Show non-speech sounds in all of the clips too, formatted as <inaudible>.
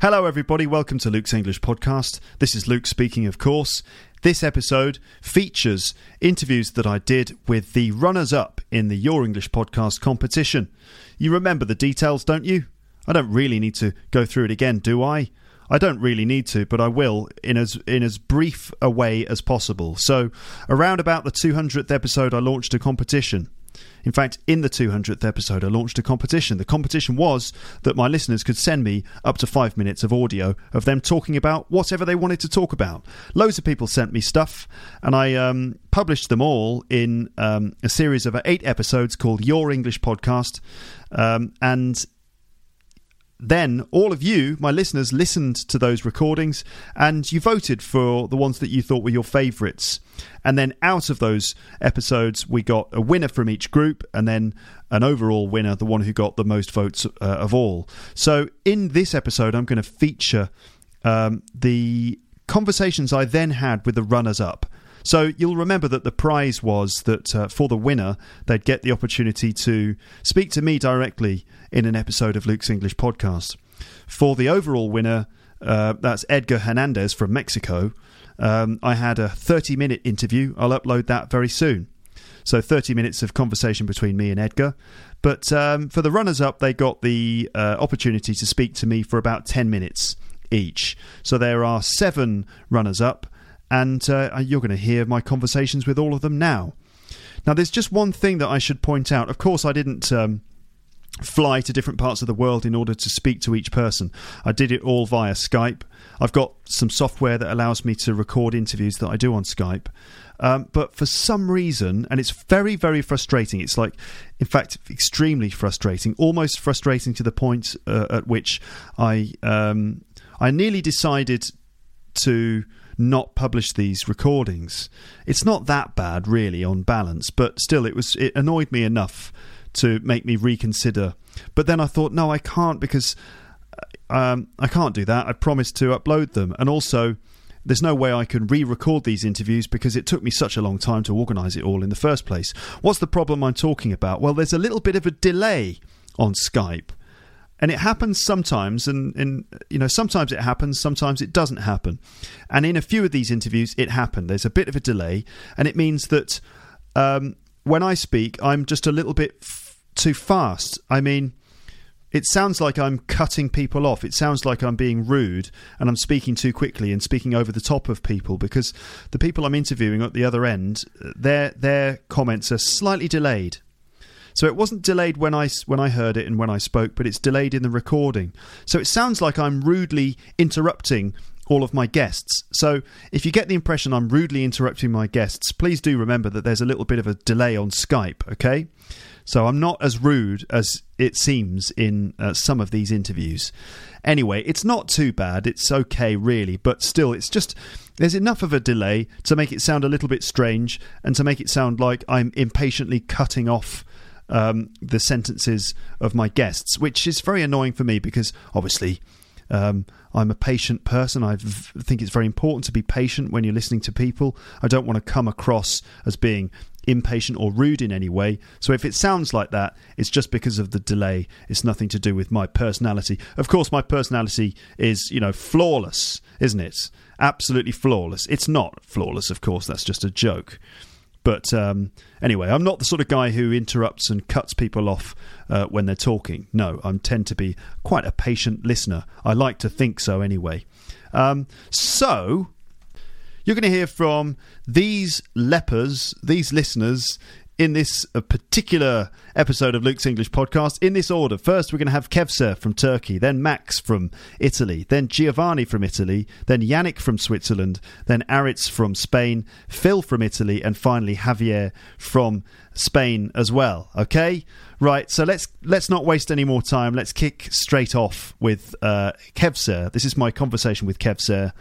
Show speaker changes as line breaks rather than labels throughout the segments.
Hello, everybody. Welcome to Luke's English podcast. This is Luke speaking, of course. This episode features interviews that I did with the runners up in the Your English podcast competition. You remember the details, don't you? I don't really need to go through it again, do I? I don't really need to, but I will in as in as brief a way as possible. So, around about the 200th episode, I launched a competition. In fact, in the 200th episode, I launched a competition. The competition was that my listeners could send me up to five minutes of audio of them talking about whatever they wanted to talk about. Loads of people sent me stuff, and I um, published them all in um, a series of eight episodes called Your English Podcast. Um, and then all of you, my listeners, listened to those recordings and you voted for the ones that you thought were your favourites. And then out of those episodes, we got a winner from each group and then an overall winner, the one who got the most votes uh, of all. So in this episode, I'm going to feature um, the conversations I then had with the runners up. So you'll remember that the prize was that uh, for the winner, they'd get the opportunity to speak to me directly in an episode of Luke's English podcast. For the overall winner, uh, that's Edgar Hernandez from Mexico. Um, I had a 30 minute interview. I'll upload that very soon. So 30 minutes of conversation between me and Edgar. But um, for the runners up, they got the uh, opportunity to speak to me for about 10 minutes each. So there are seven runners up and uh, you're going to hear my conversations with all of them now. Now, there's just one thing that I should point out. Of course, I didn't. Um, fly to different parts of the world in order to speak to each person. I did it all via Skype. I've got some software that allows me to record interviews that I do on Skype. Um, but for some reason, and it's very, very frustrating. It's like, in fact, extremely frustrating, almost frustrating to the point uh, at which I um, I nearly decided to not publish these recordings. It's not that bad, really, on balance, but still, it was it annoyed me enough to make me reconsider. But then I thought, no, I can't because um, I can't do that. I promised to upload them, and also. There's no way I can re record these interviews because it took me such a long time to organise it all in the first place. What's the problem I'm talking about? Well, there's a little bit of a delay on Skype and it happens sometimes and, you know sometimes it happens sometimes it doesn't happen. And in a few of these interviews it happened. There's a bit of a delay and it means that um, when i speak i'm just a little bit f- too fast. I mean it sounds like i'm cutting people off. It sounds like i'm being rude and i'm speaking too quickly and speaking over the top of people because the people i'm interviewing at the other end their their comments are slightly delayed so it wasn't delayed when I when I heard it and when I spoke, but it's delayed in the recording. So it sounds like I'm rudely interrupting all of my guests. So if you get the impression I'm rudely interrupting my guests, please do remember that there's a little bit of a delay on Skype, okay? So I'm not as rude as it seems in uh, some of these interviews. Anyway, it's not too bad. It's okay, really, but still, it's just there's enough of a delay to make it sound a little bit strange and to make it sound like I'm impatiently cutting off um, the sentences of my guests, which is very annoying for me because obviously um, I'm a patient person. I think it's very important to be patient when you're listening to people. I don't want to come across as being impatient or rude in any way. So if it sounds like that, it's just because of the delay. It's nothing to do with my personality. Of course, my personality is, you know, flawless, isn't it? Absolutely flawless. It's not flawless, of course. That's just a joke. But um, anyway, I'm not the sort of guy who interrupts and cuts people off uh, when they're talking. No, I tend to be quite a patient listener. I like to think so anyway. Um, so, you're going to hear from these lepers, these listeners in this uh, particular episode of Luke's English podcast in this order. First, we're going to have Kevser from Turkey, then Max from Italy, then Giovanni from Italy, then Yannick from Switzerland, then Aritz from Spain, Phil from Italy, and finally Javier from Spain as well. Okay, right. So let's let's not waste any more time. Let's kick straight off with uh, Kevser. This is my conversation with Kevser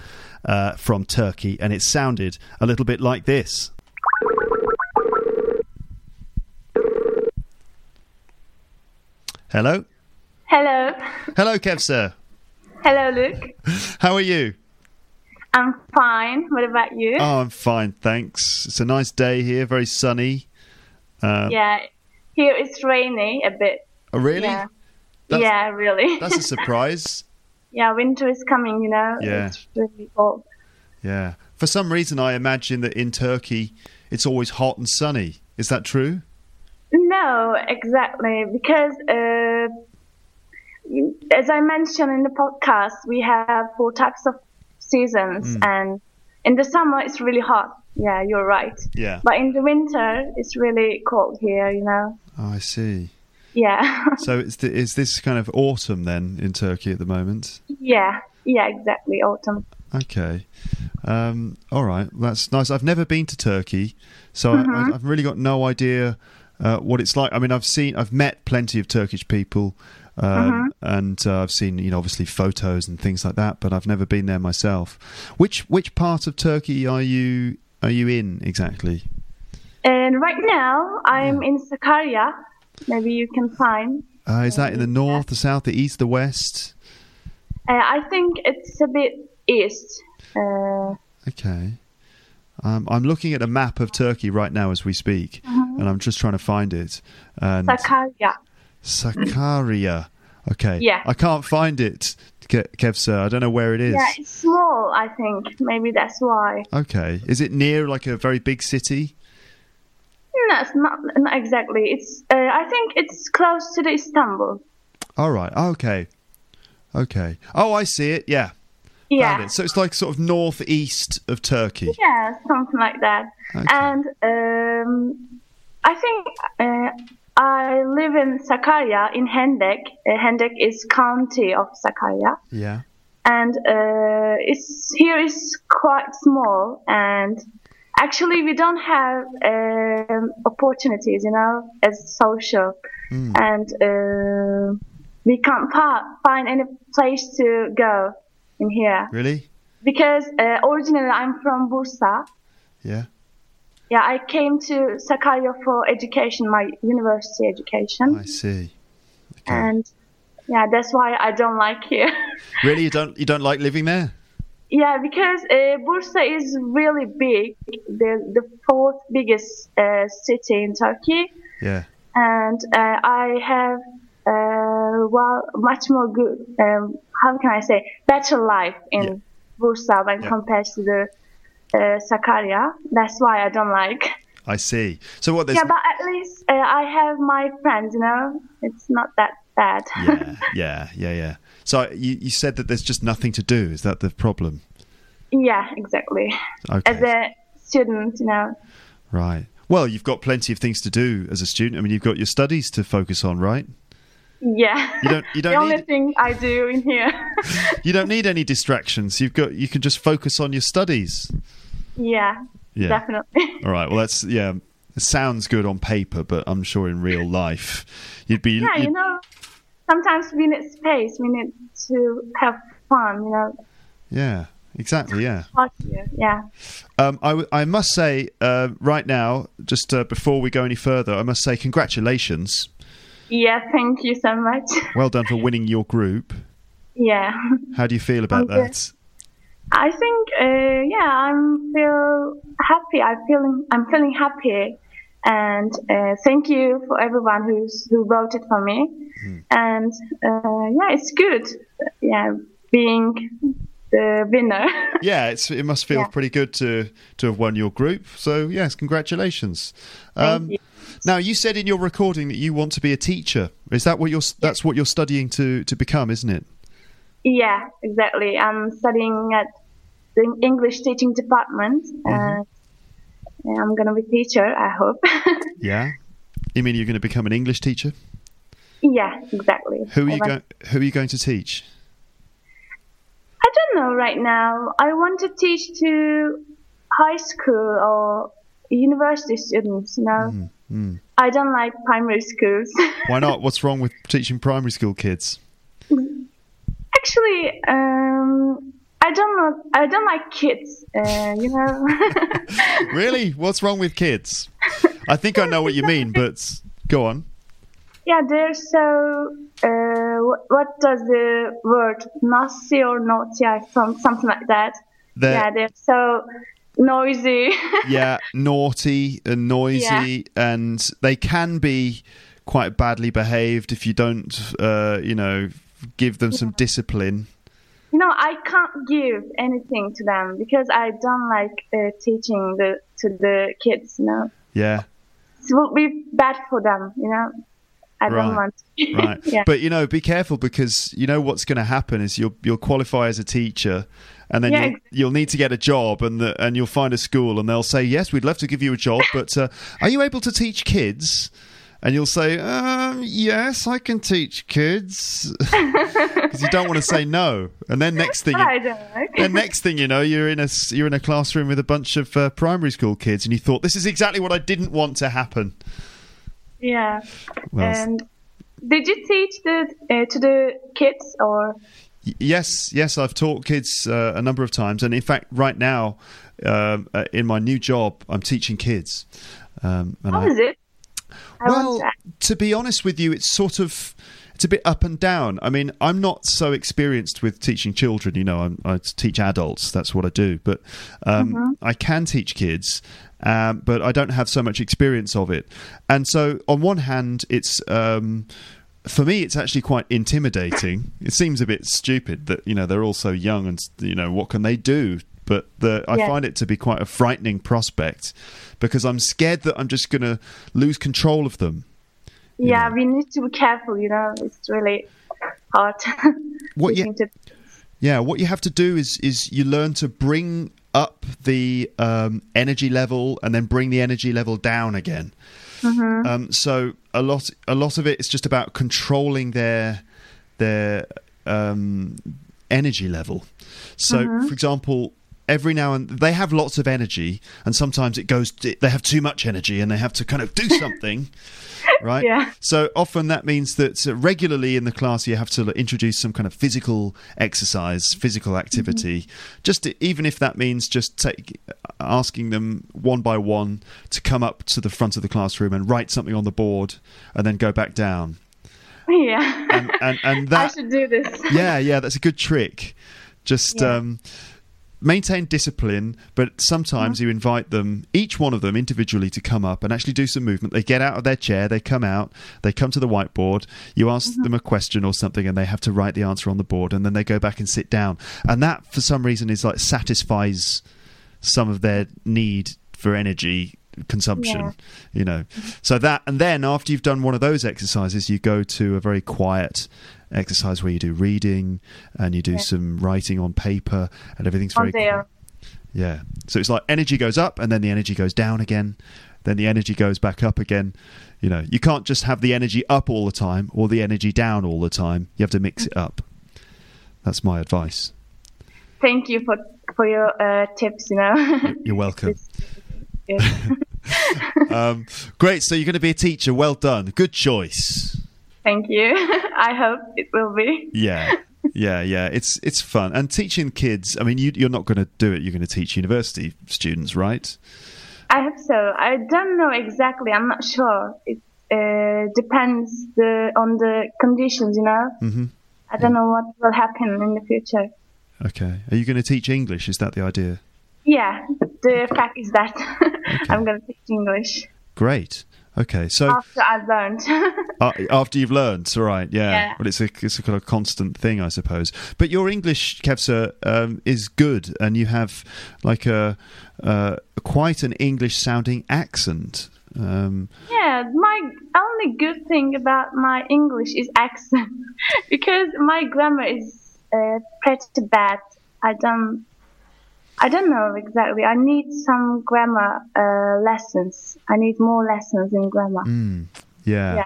uh, from Turkey, and it sounded a little bit like this. Hello.
Hello.
Hello, Kevser.
Hello, Luke. <laughs>
How are you?
I'm fine. What about you?
Oh, I'm fine, thanks. It's a nice day here, very sunny. Uh,
yeah, here it's rainy a bit.
Oh, really?
Yeah. Yeah, really.
That's a surprise. <laughs>
yeah, winter is coming, you know.
Yeah.
It's really cold.
yeah. For some reason, I imagine that in Turkey it's always hot and sunny. Is that true?
No, exactly. Because, uh, as I mentioned in the podcast, we have four types of seasons,
Hmm.
and in the summer it's really hot. Yeah, you're right.
Yeah.
But in the winter it's really cold here, you know.
Oh, I see.
Yeah. <laughs>
So is, the, is this kind of autumn then in Turkey at the moment?
yeah. Yeah, exactly. Autumn.
Okay. Um, all right. That's nice. I've never been to Turkey, so
Mm-hmm.
I, I've really got no idea uh, what it's like. I mean, I've seen, I've met plenty of Turkish people, um,
Mm-hmm.
and uh, I've seen, you know, obviously photos and things like that, but I've never been there myself. Which which part of Turkey are you are you in exactly?
And right now, I'm in Sakarya. Maybe you can find.
Uh, is that in the north, the south, the east, the west?
Uh, I think it's a bit east. Uh,
Okay. Um, I'm looking at a map of Turkey right now as we speak,
Mm-hmm.
And I'm just trying to find it. And
Sakarya.
Sakarya. Okay.
Yeah.
I can't find it, Ke- Kevser. I don't know where it is.
Yeah, it's small. I think maybe that's why.
Okay. Is it near like a very big city?
No, it's not, not exactly. It's. Uh, I think it's close to the Istanbul.
All right. Okay. Okay. Oh, I see it. Yeah.
Yeah.
it. So it's like sort of northeast of Turkey.
Yeah, something like that.
Okay.
And um, I think uh, I live in Sakarya in Hendek. Uh, Hendek is county of Sakarya.
Yeah.
and uh, it's here is quite small and actually we don't have um, opportunities you know as social and uh, we can't find any place to go in here
Really?
because uh, originally i'm from bursa
Yeah.
Yeah i came to sakarya for education my university education
I see. Okay.
and yeah that's why i don't like here <laughs>
really, you don't you don't like living there?
Yeah, because uh, Bursa is really big, the the fourth biggest uh, city in Turkey,
Yeah.
and uh, I have uh, well much more good. Um, how can I say better life in
Yeah.
Bursa when
Yeah.
compared to the uh, Sakarya. That's why I don't like.
I see. So what? There's
Yeah, but at least uh, I have my friends. You know, it's not that bad.
yeah, yeah, yeah, yeah. So you, you said that there's just nothing to do. Is that the problem?
yeah, exactly.
Okay.
As a student, you know.
right. Well, you've got plenty of things to do as a student. I mean, you've got your studies to focus on, right?
Yeah.
You don't- you <laughs> don't
the only
need-
thing I do in here. <laughs>
You don't need any distractions. You've got you can just focus on your studies.
yeah,
Yeah.
definitely. <laughs>
All right. Well, that's yeah. It sounds good on paper, but I'm sure in real life, you'd be.
yeah,
you'd-
you know, sometimes we need space. We need to have fun. You know,
Yeah. Exactly. Yeah.
Yeah.
Um, I, w- I must say, uh, right now, just uh, before we go any further, I must say congratulations.
Yeah. Thank you so much. <laughs>
Well done for winning your group.
yeah.
How do you feel about
Thank
that?
I think. Uh, yeah, I'm feel happy. I'm feeling. I'm feeling happy. And uh, thank you for everyone who's who voted for me.
Hmm.
And uh, yeah, it's good. Yeah, being the winner. <laughs>
Yeah, it's, it must feel
Yeah.
pretty good to to have won your group. So yes, congratulations.
Thank
Um,
you.
Now you said in your recording that you want to be a teacher. Is that what you're? That's what you're studying to to become, isn't it?
Yeah, exactly. I'm studying at the English teaching department.
Mm-hmm.
Uh, I'm gonna be teacher. I hope. <laughs>
Yeah. You mean you're going to become an English teacher?
yeah, exactly.
Who are you going? Who are you going to teach?
I don't know right now. I want to teach to high school or university students. You know,
Mm-hmm.
I don't like primary schools. <laughs>
Why not? What's wrong with teaching primary school kids?
Actually, um, I don't know. I don't like kids. Uh, you know. <laughs>
Really? What's wrong with kids? I think I know what you mean, but go on.
yeah, they're so. Uh, what, what does the word nasty or naughty? I found something like that.
They're
yeah, they're so noisy. <laughs>
yeah, naughty and noisy, and they can be quite badly behaved if you don't, uh, you know, give them some discipline.
You know, I can't give anything to them because I don't like uh, teaching the to the kids. You know,
Yeah,
it will be bad for them. You know, I
Right.
don't want. <laughs>
right.
yeah.
But you know, be careful because you know what's going to happen is you'll you'll qualify as a teacher, and then
Yeah,
you'll,
ex-
you'll need to get a job, and the, and you'll find a school, and they'll say, "Yes, we'd love to give you a job, but uh, are you able to teach kids?" And you'll say, um, "Yes, I can teach kids," <laughs> because you don't want to say no. And then next thing, you, then next thing you know, you're in a you're in a classroom with a bunch of uh, primary school kids, and you thought, "This is exactly what I didn't want to happen."
yeah.
Well,
And did you teach the uh, to the kids or?
Yes, yes, I've taught kids uh, a number of times, and in fact, right now, um, uh, in my new job, I'm teaching kids. Um, and
How
I,
is it? I
well,
to.
be honest with you, it's sort of it's a bit up and down. I mean, I'm not so experienced with teaching children. You know, I'm, I teach adults. That's what I do. But um, I can teach kids, um, but I don't have so much experience of it. And so, on one hand, it's um, for me, it's actually quite intimidating. It seems a bit stupid that you know they're all so young, and you know what can they do? But the, I
Yeah.
find it to be quite a frightening prospect because I'm scared that I'm just going to lose control of them.
Yeah, we need to be careful. You know, it's really hard. <laughs>
What you-
to-
Yeah, what you have to do is is you learn to bring up the um, energy level and then bring the energy level down again. Um, so a lot a lot of it is just about controlling their their um, energy level. So, for example. Every now and they have lots of energy, and sometimes it goes. They have too much energy, and they have to kind of do <laughs> something, right?
Yeah.
So often that means that uh, regularly in the class you have to introduce some kind of physical exercise, physical activity. Just to, even if that means just take asking them one by one to come up to the front of the classroom and write something on the board, and then go back down. <laughs>
yeah.
And and, and
I should do this.
yeah yeah that's a good trick. Just
Yeah.
um, maintain discipline, but sometimes mm-hmm. you invite them, each one of them individually, to come up and actually do some movement. They get out of their chair, they come out, they come to the whiteboard, you ask mm-hmm. them a question or something, and they have to write the answer on the board, and then they go back and sit down. And that, for some reason, is like satisfies some of their need for energy consumption
Yeah.
you know mm-hmm. so that and then after you've done one of those exercises you go to a very quiet exercise where you do reading and you do some writing on paper and everything's very
there.
yeah. So it's like energy goes up and then the energy goes down again then the energy goes back up again. You know you can't just have the energy up all the time or the energy down all the time. You have to mix it up. That's my advice.
Thank you for for your uh, tips. You know.
you're <laughs> welcome. <laughs> Um, great. So you're going to be a teacher. Well done. Good choice
Thank you. <laughs> I hope it will be.
Yeah, yeah, yeah. It's it's fun and teaching kids. I mean, you, you're not going to do it. You're going to teach university students, right?
I hope so. I don't know exactly. I'm not sure. It uh, depends the on the conditions. You know.
Mm-hmm.
I don't know what will happen in the future.
Okay. Are you going to teach English? Is that the idea?
Yeah, the fact is that <laughs> I'm going to teach English
Great. Okay. So
after I've learned. <laughs>
uh, after you've learned, right. Yeah.
Yeah.
Well, it's a it's a kind of constant thing, I suppose. But your English, Kevser, um, is good, and you have like a uh, quite an English sounding accent. Um,
yeah, my only good thing about my English is accent <laughs> because my grammar is uh, pretty bad. I don't. I don't know exactly. I need some grammar uh, lessons. I need more lessons in grammar.
Yeah.
Yeah.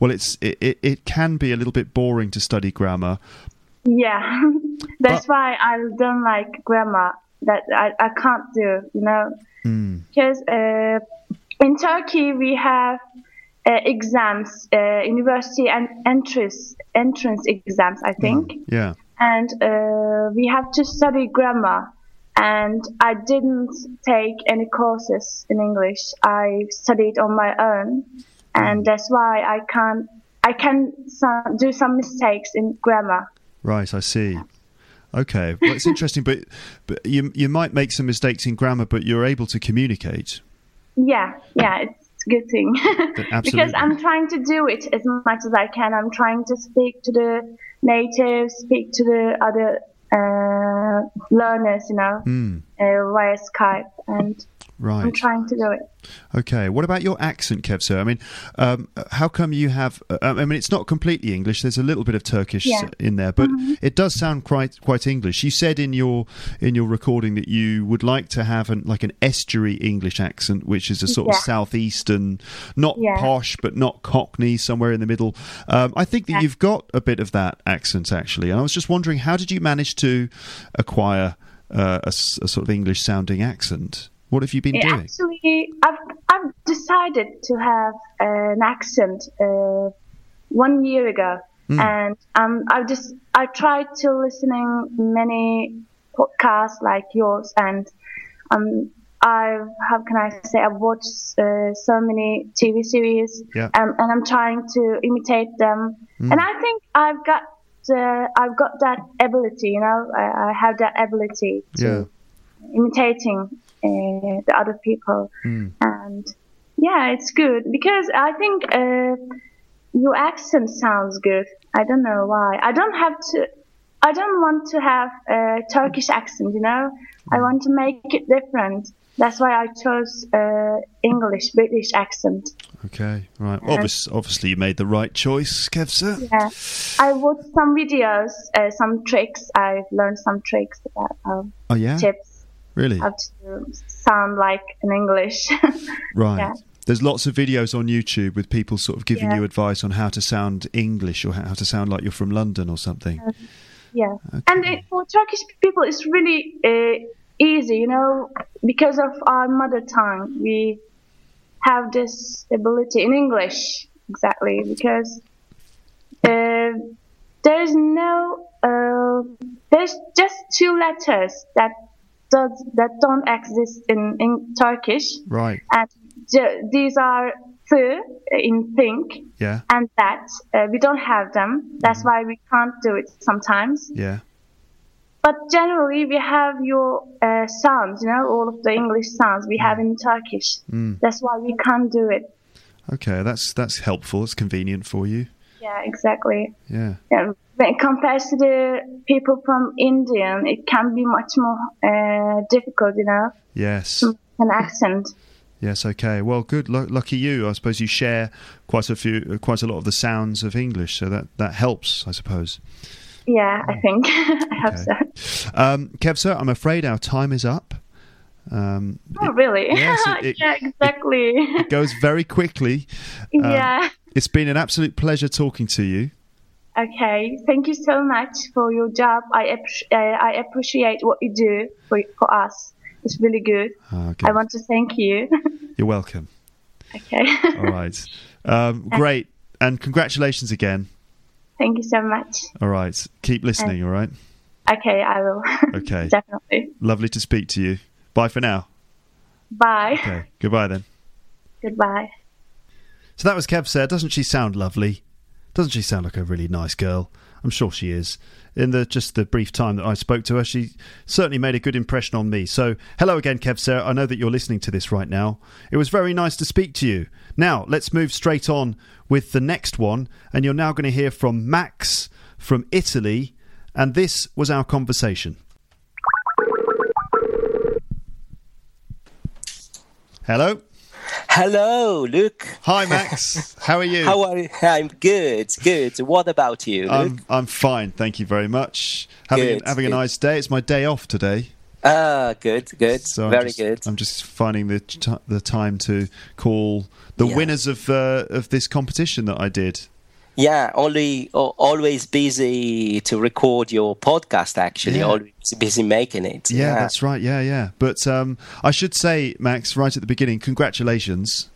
Well, it's it, it, it can be a little bit boring to study grammar.
Yeah, <laughs> that's
But-
why I don't like grammar. That I, I can't do, you know, because uh, in Turkey we have uh, exams, uh, university and entrance entrance exams, I think,
Yeah.
and uh, we have to study grammar. And I didn't take any courses in English. I studied on my own, and that's why I can't. I can some, do some mistakes in grammar.
Right, I see. Okay, well, it's interesting, but but you you might make some mistakes in grammar, but you're able to communicate.
Yeah, yeah, it's a good thing. <laughs> because. I'm trying to do it as much as I can. I'm trying to speak to the natives, speak to the other learners, you know, uh, via Skype, and I'm trying to do it.
Okay. What about your accent, Kevser? I mean, um, how come you have? Uh, I mean, it's not completely English. There's a little bit of Turkish
Yeah. Mm-hmm.
in there, but it does sound quite quite English. You said in your in your recording that you would like to have an like an estuary English accent, which is a sort of southeastern, not
Yeah.
posh but not Cockney, somewhere in the middle. Um, I think that
Yeah.
you've got a bit of that accent actually, and I was just wondering, how did you manage to acquire uh, a, a sort of English sounding accent? What have you been
Yeah,
doing?
Actually, I've I've decided to have an accent uh, one year ago, and um, I just I tried to listening many podcasts like yours, and um, I how can I say I've watched uh, so many TV series,
Yeah.
um, and I'm trying to imitate them, and I think I've got. Uh, I've got that ability, you know. I, I have that ability to
Yeah.
imitating uh, the other people. And yeah it's good. Because i think uh, your accent sounds good. I don't know why. I don't have to i don't want to have a turkish accent you know? I want to make it different. That's why i chose uh, english british accent.
Okay, right. Obvious, obviously, you made the right choice, Kevser.
yeah. I watched some videos uh, some tricks. I've learned some tricks about um,
Oh yeah,
tips
really?
how to sound like in english <laughs>
Right.
yeah.
There's lots of videos on YouTube with people sort of giving
Yeah.
you advice on how to sound English or how to sound like you're from London or something.
Yeah, and it, for Turkish people, it's really uh, easy, you know, because of our mother tongue. We have this ability in English, exactly, because uh, there's no, uh, there's just two letters that does that don't exist in, in Turkish,
Right.
and j- these are th in think
Yeah.
and that uh, we don't have them. That's why we can't do it sometimes.
Yeah.
But generally, we have your uh, sounds, you know, all of the English sounds we have in Turkish. That's why we can't do it.
Okay, that's that's helpful. It's convenient for you.
Yeah, exactly.
Yeah.
Yeah, when it compares to the people from Indian, it can be much more uh, difficult, you know,
Yes.
an accent.
Yes. Okay. Well, good. Lu lucky you. I suppose you share quite a few, quite a lot of the sounds of English, so that that helps. I suppose.
Yeah, I think. <laughs> I hope
Okay.
so.
Um, I'm afraid our time is up. Um,
Oh, really?
Yes, it- it- <laughs>
yeah, exactly.
it goes very quickly. <laughs> Um,
yeah.
It's been an absolute pleasure talking to you.
Okay, thank you so much for your job. I appre- uh, I appreciate what you do for for us. It's really good.
Ah, good.
I want to thank you. <laughs>
You're welcome.
okay,
All right. Um, <laughs> great. And congratulations again.
thank you so much.
All right. Keep listening. All right.
Okay, I will.
Okay. <laughs>
Definitely.
Lovely to speak to you. Bye for now.
Bye.
Okay. Goodbye then.
Goodbye.
So that was Kevser. Doesn't she sound lovely? Doesn't she sound like a really nice girl? I'm sure she is. In the just the brief time that I spoke to her, she certainly made a good impression on me. So, hello again, Kevser. I know that you're listening to this right now. It was very nice to speak to you. Now, let's move straight on with the next one, and you're now going to hear from Max from Italy, and this was our conversation. Hello.
Hello, Luke.
Hi, Max. <laughs> How are you?
How are you? I'm good, good. What about you, Luke?
I'm I'm fine, thank you very much. Having
Good,
having a nice day. It's my day off today.
Ah, good, good,
So I'm
very
just-
good.
I'm just finding the t- the time to call the
Yeah.
winners of uh, of this competition that I did.
Yeah, only always busy to record your podcast. Actually,
Yeah.
always busy making it.
Yeah, that's right. Yeah, yeah. But um, I should say, Max, right at the beginning, congratulations.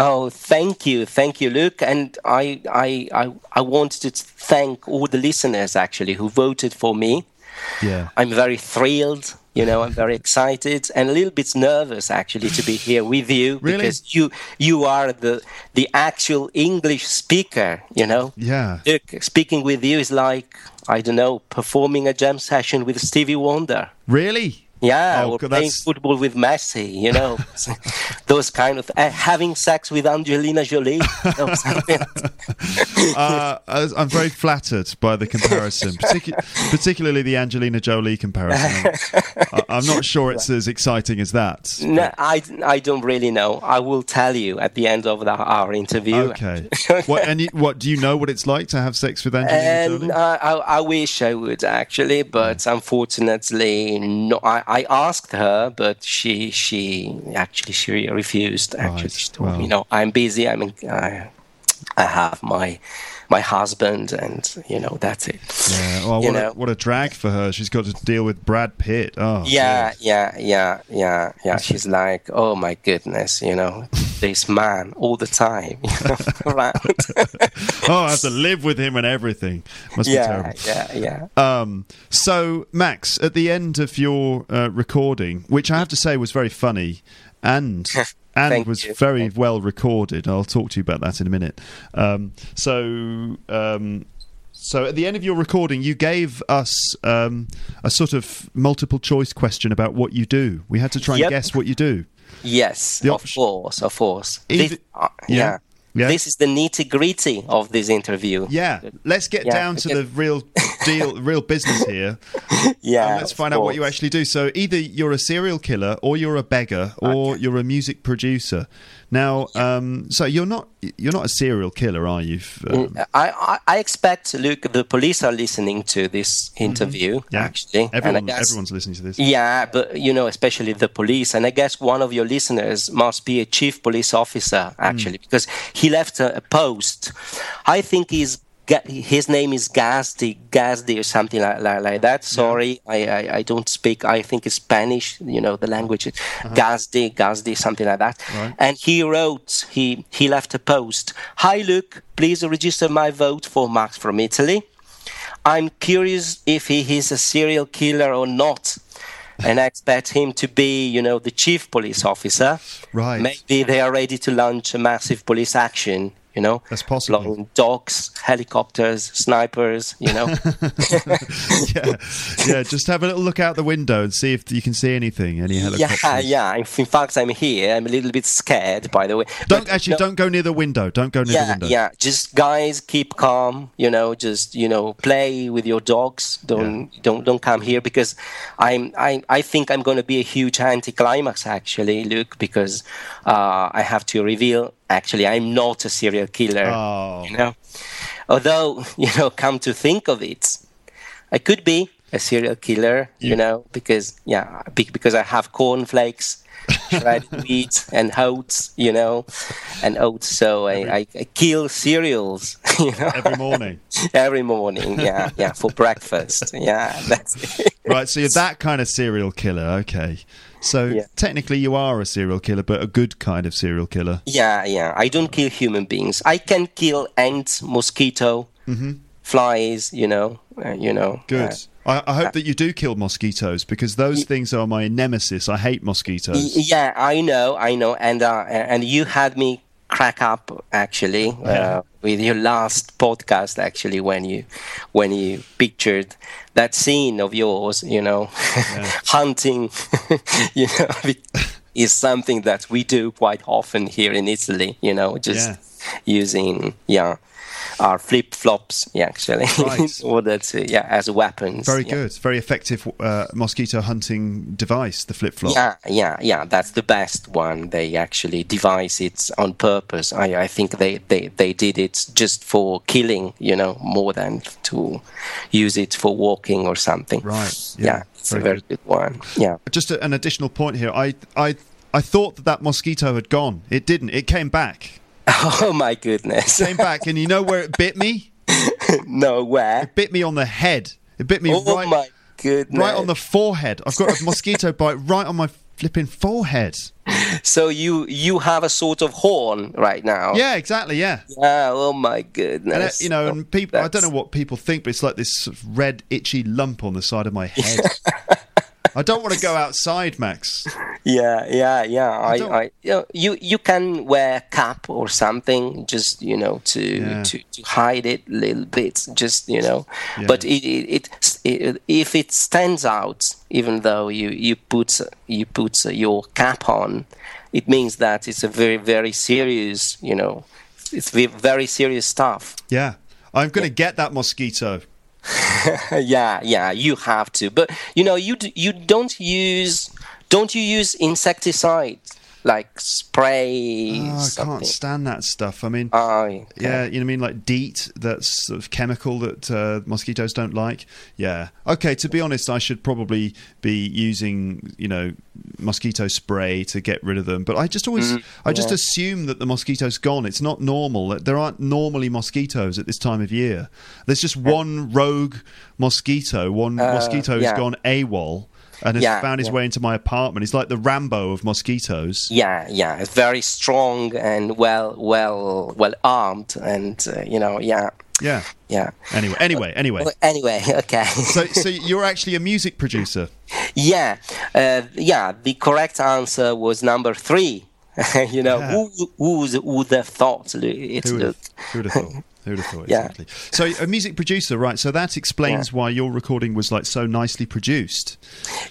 Oh, thank you, thank you, Luke. And I, I, I, I want to thank all the listeners actually who voted for me.
Yeah.
I'm very thrilled. You know, I'm very excited and a little bit nervous actually to be here with you
Really?
because you you are the the actual English speaker. You know,
Yeah.
Look, speaking with you is like I don't know, performing a jam session with Stevie Wonder.
Really?
Yeah,
Oh,
or playing football with Messi, you know, <laughs> those kind of uh, having sex with Angelina Jolie. you know, something like that.
uh, I- I'm very flattered by the comparison, particu- particularly the Angelina Jolie comparison. I- I'm not sure it's as exciting as that.
no, I, I don't really know. I will tell you at the end of the, our interview.
Okay. what, and you, what do you know what it's like to have sex with Angelina
And
Jolie?
uh, I, I wish I would actually, but unfortunately, no. I, I asked her, but she she actually she refused. Actually,
Right,
she told me, "No, I'm busy. I'm in, I, I have my my husband, and you know that's it."
yeah. Well, <laughs> what, a, what a drag for her. She's got to deal with Brad Pitt. Oh,
Yeah,
God.
yeah, yeah, yeah, yeah. She's like, oh my goodness, you know, this man all the time, <laughs> you know, <laughs> around. <laughs>
Oh, I have to live with him and everything. Must be
yeah,
terrible.
yeah, yeah.
Um, so, Max, at the end of your uh, recording, which I have to say was very funny and and was
you.
very well recorded. I'll talk to you about that in a minute. Um, so, um, so at the end of your recording, you gave us um, a sort of multiple choice question about what you do. We had to try and
Yep.
guess what you do.
Yes,
The
of
option-
course, of course. This- uh,
yeah,
yeah.
yeah.
This is the nitty gritty of this interview.
Yeah, let's get
Yeah,
down to
okay.
the real deal, <laughs> real business here.
yeah.
and let's find out what you actually do. So either you're a serial killer, or you're a beggar, or you're a music producer. Now, um, so you're not you're not a serial killer, are you? Um,
I, I, I expect, Luke, the police are listening to this interview,
Mm-hmm. yeah,
actually.
everyone,
guess-
everyone's listening to this.
Yeah, but you know, especially the police, and I guess one of your listeners must be a chief police officer actually, because he left a, a post. I think he's ga- his name is Gazdi, Gazdi or something like, like, like that. Sorry, I, I, I don't speak. I think it's Spanish. You know, the language is uh-huh. Gazdi, Gazdi, something like that.
Right.
And he wrote, he he left a post. Hi, Luke. Please register my vote for Max from Italy. I'm curious if he is a serial killer or not. And I expect him to be, you know, the chief police officer.
Right.
Maybe they are ready to launch a massive police action, you know.
That's possible.
Dogs, helicopters, snipers, you know. <laughs>
yeah, yeah. Just have a little look out the window and see if you can see anything. Any helicopters?
yeah, yeah. In fact, I'm here. I'm a little bit scared, by the way.
Don't
But,
actually
no,
don't go near the window. Don't go near the
yeah,
window.
yeah. Just guys, keep calm. You know, just you know, play with your dogs. Don't don't don't come here because I'm I I think I'm going to be a huge anticlimax actually, Luke, because uh, I have to reveal actually I'm not a serial killer.
Oh.
You know, although <laughs> you know, come to think of it, I could be a serial killer. You,
You-
know, because yeah, be- because I have cornflakes. shredded <laughs> wheat and oats, you know, and oats. So I, I, I kill cereals, <laughs> you know,
Every morning.
every morning. Yeah, yeah, for breakfast. Yeah, that's it.
right. So you're that kind of serial killer. Okay. So
Yeah.
technically you are a serial killer, but a good kind of serial killer.
Yeah, yeah. I don't kill human beings. I can kill ants, mosquito, flies. You know, uh, you know.
Good.
uh,
I, I hope that you do kill mosquitoes because those things are my nemesis. I hate mosquitoes.
Y- Yeah, I know, I know, and uh, and you had me crack up actually uh, with your last podcast actually when you when you pictured that scene of yours, you know, <laughs> hunting, <laughs> you know, <laughs> is something that we do quite often here in Italy, you know, just
Yeah.
using yeah. Our flip flops, yeah, actually,
Right. <laughs>
order to, yeah, as weapons.
Very
yeah.
good. Very effective uh, mosquito hunting device, the flip flop.
Yeah, yeah, yeah. That's the best one. They actually devise it on purpose. I, I think they, they, they did it just for killing, you know, more than to use it for walking or something.
Right, yeah.
Yeah. It's it's
Very
a very
good.
good. one. Yeah.
Just a, an additional point here. I I I thought that that mosquito had gone. It didn't. It came back. <laughs>
Oh my goodness!
Came back, and you know where it bit me? <laughs>
no where?
It bit me on the head. It bit me
Oh
right,
my goodness!
right on the forehead. I've got a mosquito bite right on my flipping forehead. <laughs>
So you you have a sort of horn right now.
Yeah, exactly. Yeah.
Yeah, oh my
And, uh,
goodness!
you know, and people, I don't know what people think, but it's like this sort of red, itchy lump on the side of my head. I don't want to go outside, Max.
Yeah, yeah, yeah. I,
don't-
I, you, know, you, you can wear a cap or something, just you know, to
Yeah.
to, to hide it a little bit, just you know.
Yeah.
But it, it, it, it, if it stands out, even though you you put you put your cap on, it means that it's a very very serious, you know, it's very serious stuff.
Yeah. I'm going to get that mosquito. <laughs>
yeah, yeah, you have to. But you know, you you don't use don't you use insecticide like spray?
Oh, I
something?
can't stand that stuff. I mean,
Oh, okay.
yeah, you know what I mean? Like DEET, that's sort of chemical that uh, mosquitoes don't like. Yeah. Okay, to be honest, I should probably be using, you know, mosquito spray to get rid of them. But I just always, mm-hmm. I just assume that the mosquito's gone. It's not normal. There aren't normally mosquitoes at this time of year. There's just one rogue mosquito. One uh, mosquito has
yeah.
gone AWOL and has
Yeah,
found his
yeah.
way into my apartment. He's like the Rambo of mosquitoes.
Yeah, yeah, it's very strong and well, well, well armed, and uh, you know, yeah,
Yeah.
yeah.
Anyway, anyway, anyway.
Anyway, <laughs> okay.
So, so you're actually a music producer. <laughs>
yeah, uh, yeah. The correct answer was number three. <laughs> you know,
Yeah.
who who would have thought? It's
Who would who would have thought? Who would have thought?
Yeah.
Exactly. So, a music producer, right? So that explains
Yeah.
why your recording was like so nicely produced.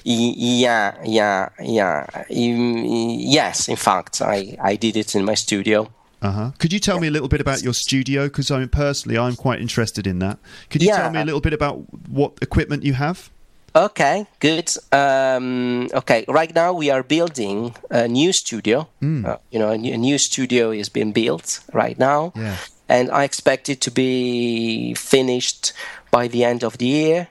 Yeah, yeah, yeah. Yes, in fact, I, I did it in my studio.
Uh huh. Could you tell me a little bit about your studio? Because I mean, personally, I'm quite interested in that. Could you
Yeah.
tell me a little bit about what equipment you have?
Okay, good. Um, okay, right now we are building a new studio. Uh, you know, a new, a new studio is being built right now,
Yeah.
And I expect it to be finished by the end of the year.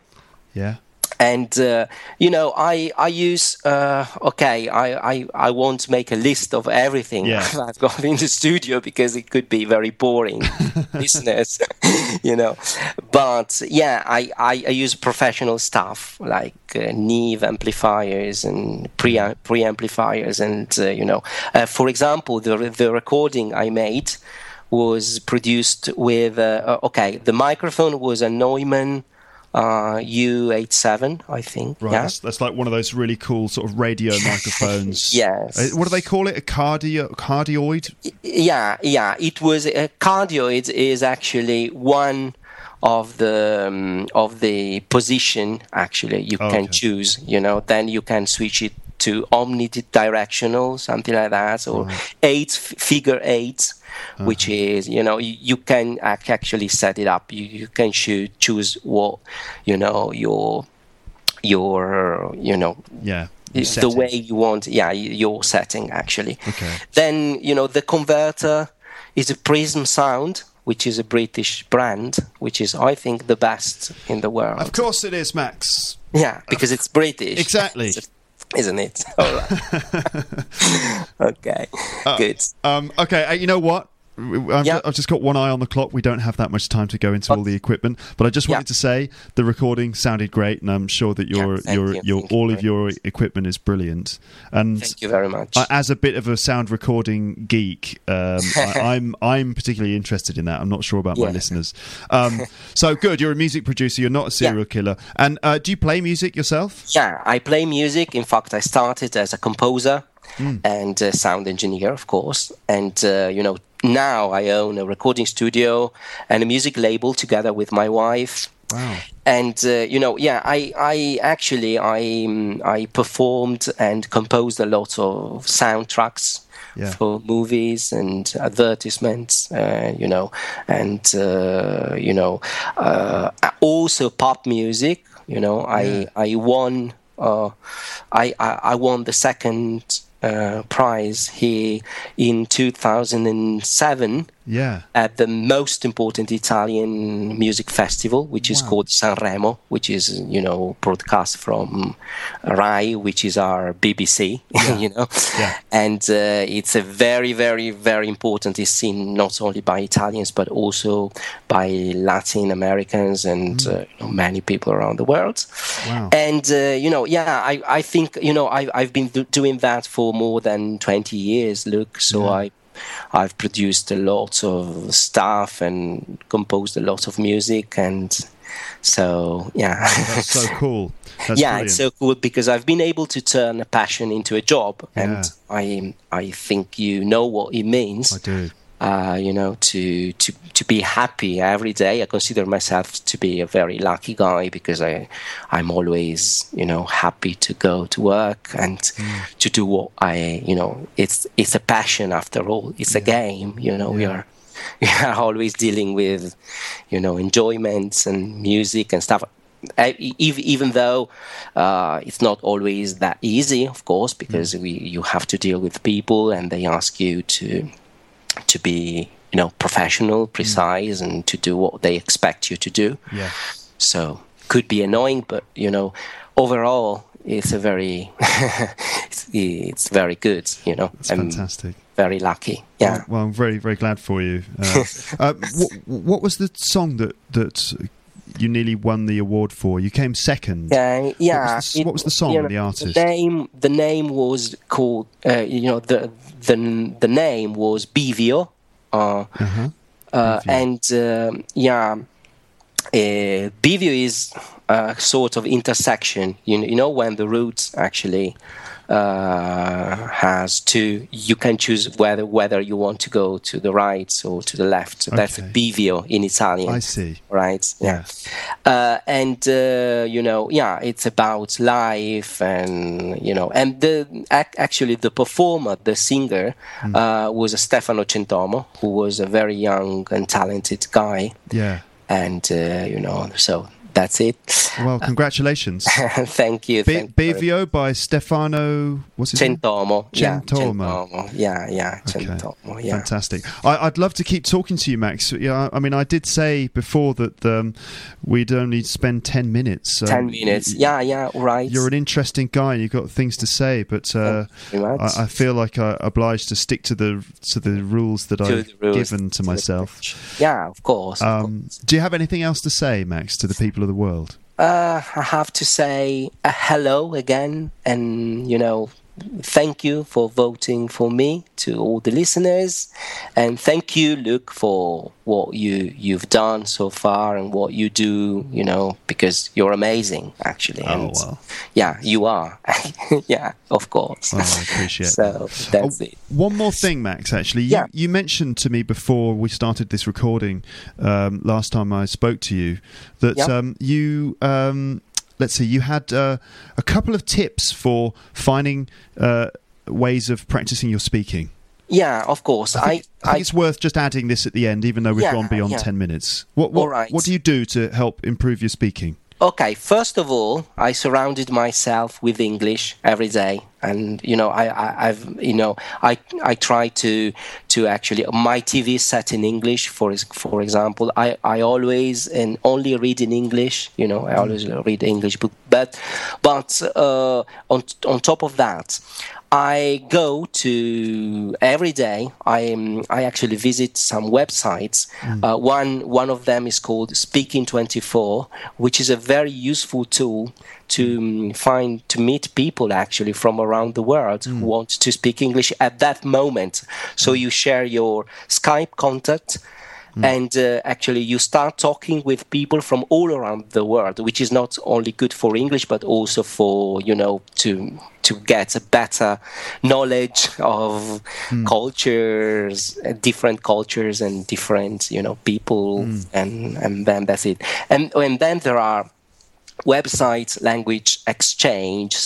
Yeah.
and uh, you know i i use uh, okay I, I i won't make a list of everything
Yeah. <laughs>
i've got in the studio because it could be very boring <laughs> business <laughs> you know but yeah i i, I use professional stuff like uh, neve amplifiers and pre pre amplifiers, and uh, you know uh, for example the the recording i made was produced with uh, uh, okay the microphone was a neumann uh, U87, I think.
Right.
Yeah.
That's, that's like one of those really cool sort of radio <laughs> microphones.
Yes.
Uh, what do they call it? A cardio cardioid?
Yeah, yeah. It was a cardioid is actually one of the um, of the position actually you
Oh,
can choose. You know, then you can switch it to omnidirectional, something like that, or eight figure eight. Uh-huh. Which is, you know, you, you can actually set it up. You, you can choo- choose what, you know, your, your, you know,
Yeah.
the way you want yeah your setting actually
Okay.
then you know the converter is a prism sound which is a british brand which is i think the best in the world
Of course it is, Max.
yeah because it's british
Exactly. <laughs>
isn't it? All right. <laughs> Okay good.
Um, okay, uh, you know what? I've,
Yeah.
I've just got one eye on the clock. We don't have that much time to go into all the equipment, but I just wanted
Yeah.
to say the recording sounded great, and I'm sure that your
Yeah,
your
you.
your
Thank you
all of
very
your equipment is brilliant. And
thank you very much
I- as a bit of a sound recording geek, um, <laughs> I, I'm I'm particularly interested in that. I'm not sure about my listeners. Um, <laughs> so good, you're a music producer. You're not a serial killer. And uh, do you play music yourself?
Yeah, I play music. In fact, I started as a composer and a sound engineer, of course. And, uh, you know, now I own a recording studio and a music label together with my wife.
Wow.
And uh, you know, yeah, I, I actually I um, I performed and composed a lot of soundtracks
Yeah.
for movies and advertisements, uh, you know, and uh, you know, uh, also pop music. You know, I I won uh, I, I I won the second uh, prize here in 2007
Yeah.
at the most important Italian music festival, which is
Wow.
called Sanremo, which is you know broadcast from Rai, which is our BBC, <laughs> you know,
Yeah.
and uh, it's a very, very, very important. It's seen not only by Italians but also by Latin Americans and uh, you know, many people around the world.
Mm. Wow.
And uh, you know, yeah, I, I think you know I, I've been do- doing that for more than twenty years. Look, so I. I've produced a lot of stuff and composed a lot of music, and so yeah,
That's so <laughs> cool. That's
yeah,
brilliant.
it's so cool because I've been able to turn a passion into a job,
Yeah.
and I I think you know what it means.
I do.
Uh, you know, to to to be happy every day. I consider myself to be a very lucky guy because I I'm always you know happy to go to work and to do what I you know it's it's a passion after all. It's a game. You know, we are <laughs> we are always dealing with you know enjoyments and music and stuff. E- even though uh, it's not always that easy, of course, because we you have to deal with people and they ask you to to be you know professional, precise, and to do what they expect you to do.
Yeah.
So could be annoying, but you know, overall, it's a very <laughs> it's, it's very good. You know,
It's
I'm
fantastic.
very lucky. Yeah.
Well, I'm very, very glad for you. Uh, <laughs> uh, what, what was the song that that you nearly won the award for? You came second.
Yeah, yeah.
What was the, what was the song
you know,
the artist?
The name, the name was called. Uh, you know, the the the name was Bivio. Uh,
Uh-huh.
uh, and um, yeah, uh, Bivio is a sort of intersection. You, you know when the route actually uh, has two, you can choose whether whether you want to go to the right or to the left. That's
Okay.
Bivio in Italian
I see.
right? Yeah. Uh, and uh, you know, yeah, it's about life, and you know, and the ac- actually the performer, the singer, uh, was Stefano Centomo, who was a very young and talented guy,
Yeah.
and uh, you know, so that's it.
Well, congratulations. <laughs>
thank you.
Be-
thank you
Bivio by Stefano. What's his name?
Centomo. Yeah,
Centomo.
Centomo. Yeah, yeah,
Okay.
Centomo. Yeah.
Fantastic. I, I'd love to keep talking to you, Max. Yeah, I mean, I did say before that um, we'd only spend ten minutes. Um,
Ten minutes. Yeah, yeah, right.
You're an interesting guy, and you've got things to say, but uh,
Thank you very much.
I, I feel like I'm obliged to stick to the to the rules that
To
I've
rules,
given to
the
myself.
Yeah, of course. of course.
Um, do you have anything else to say, Max, to the people of the world?
Uh, I have to say a hello again, and you know, thank you for voting for me to all the listeners, and thank you, Luke, for what you you've done so far and what you do. You know, because you're amazing, actually.
Oh,
and
well.
Yeah, you are. <laughs> yeah, of course.
Oh, I appreciate
so that's
Oh,
it.
One more thing, Max. Actually, you,
Yeah.
you mentioned to me before we started this recording um, last time I spoke to you that
Yeah.
um, you. Um, Let's see. You had uh, a couple of tips for finding uh, ways of practicing your speaking.
Yeah, of course.
I think, I
I,
think it's worth just adding this at the end, even though we've
Yeah,
gone beyond
yeah.
ten minutes. What what,
All right.
what do you do to help improve your speaking?
Okay, first of all, I surrounded myself with English every day, and you know, I, I've, you know, I, I try to, to actually my TV set in English. For for example, I, I always and only read in English. You know, I always read English book, but, but uh, on on top of that. I go to every day. I I actually visit some websites. Uh, one one of them is called Speaking Twenty Four, which is a very useful tool to um, find to meet people actually from around the world who want to speak English at that moment. So you share your Skype contact and uh, actually you start talking with people from all around the world which is not only good for english but also for you know to to get a better knowledge of cultures uh, different cultures and different you know people and and then that's it and and then there are websites, language exchange,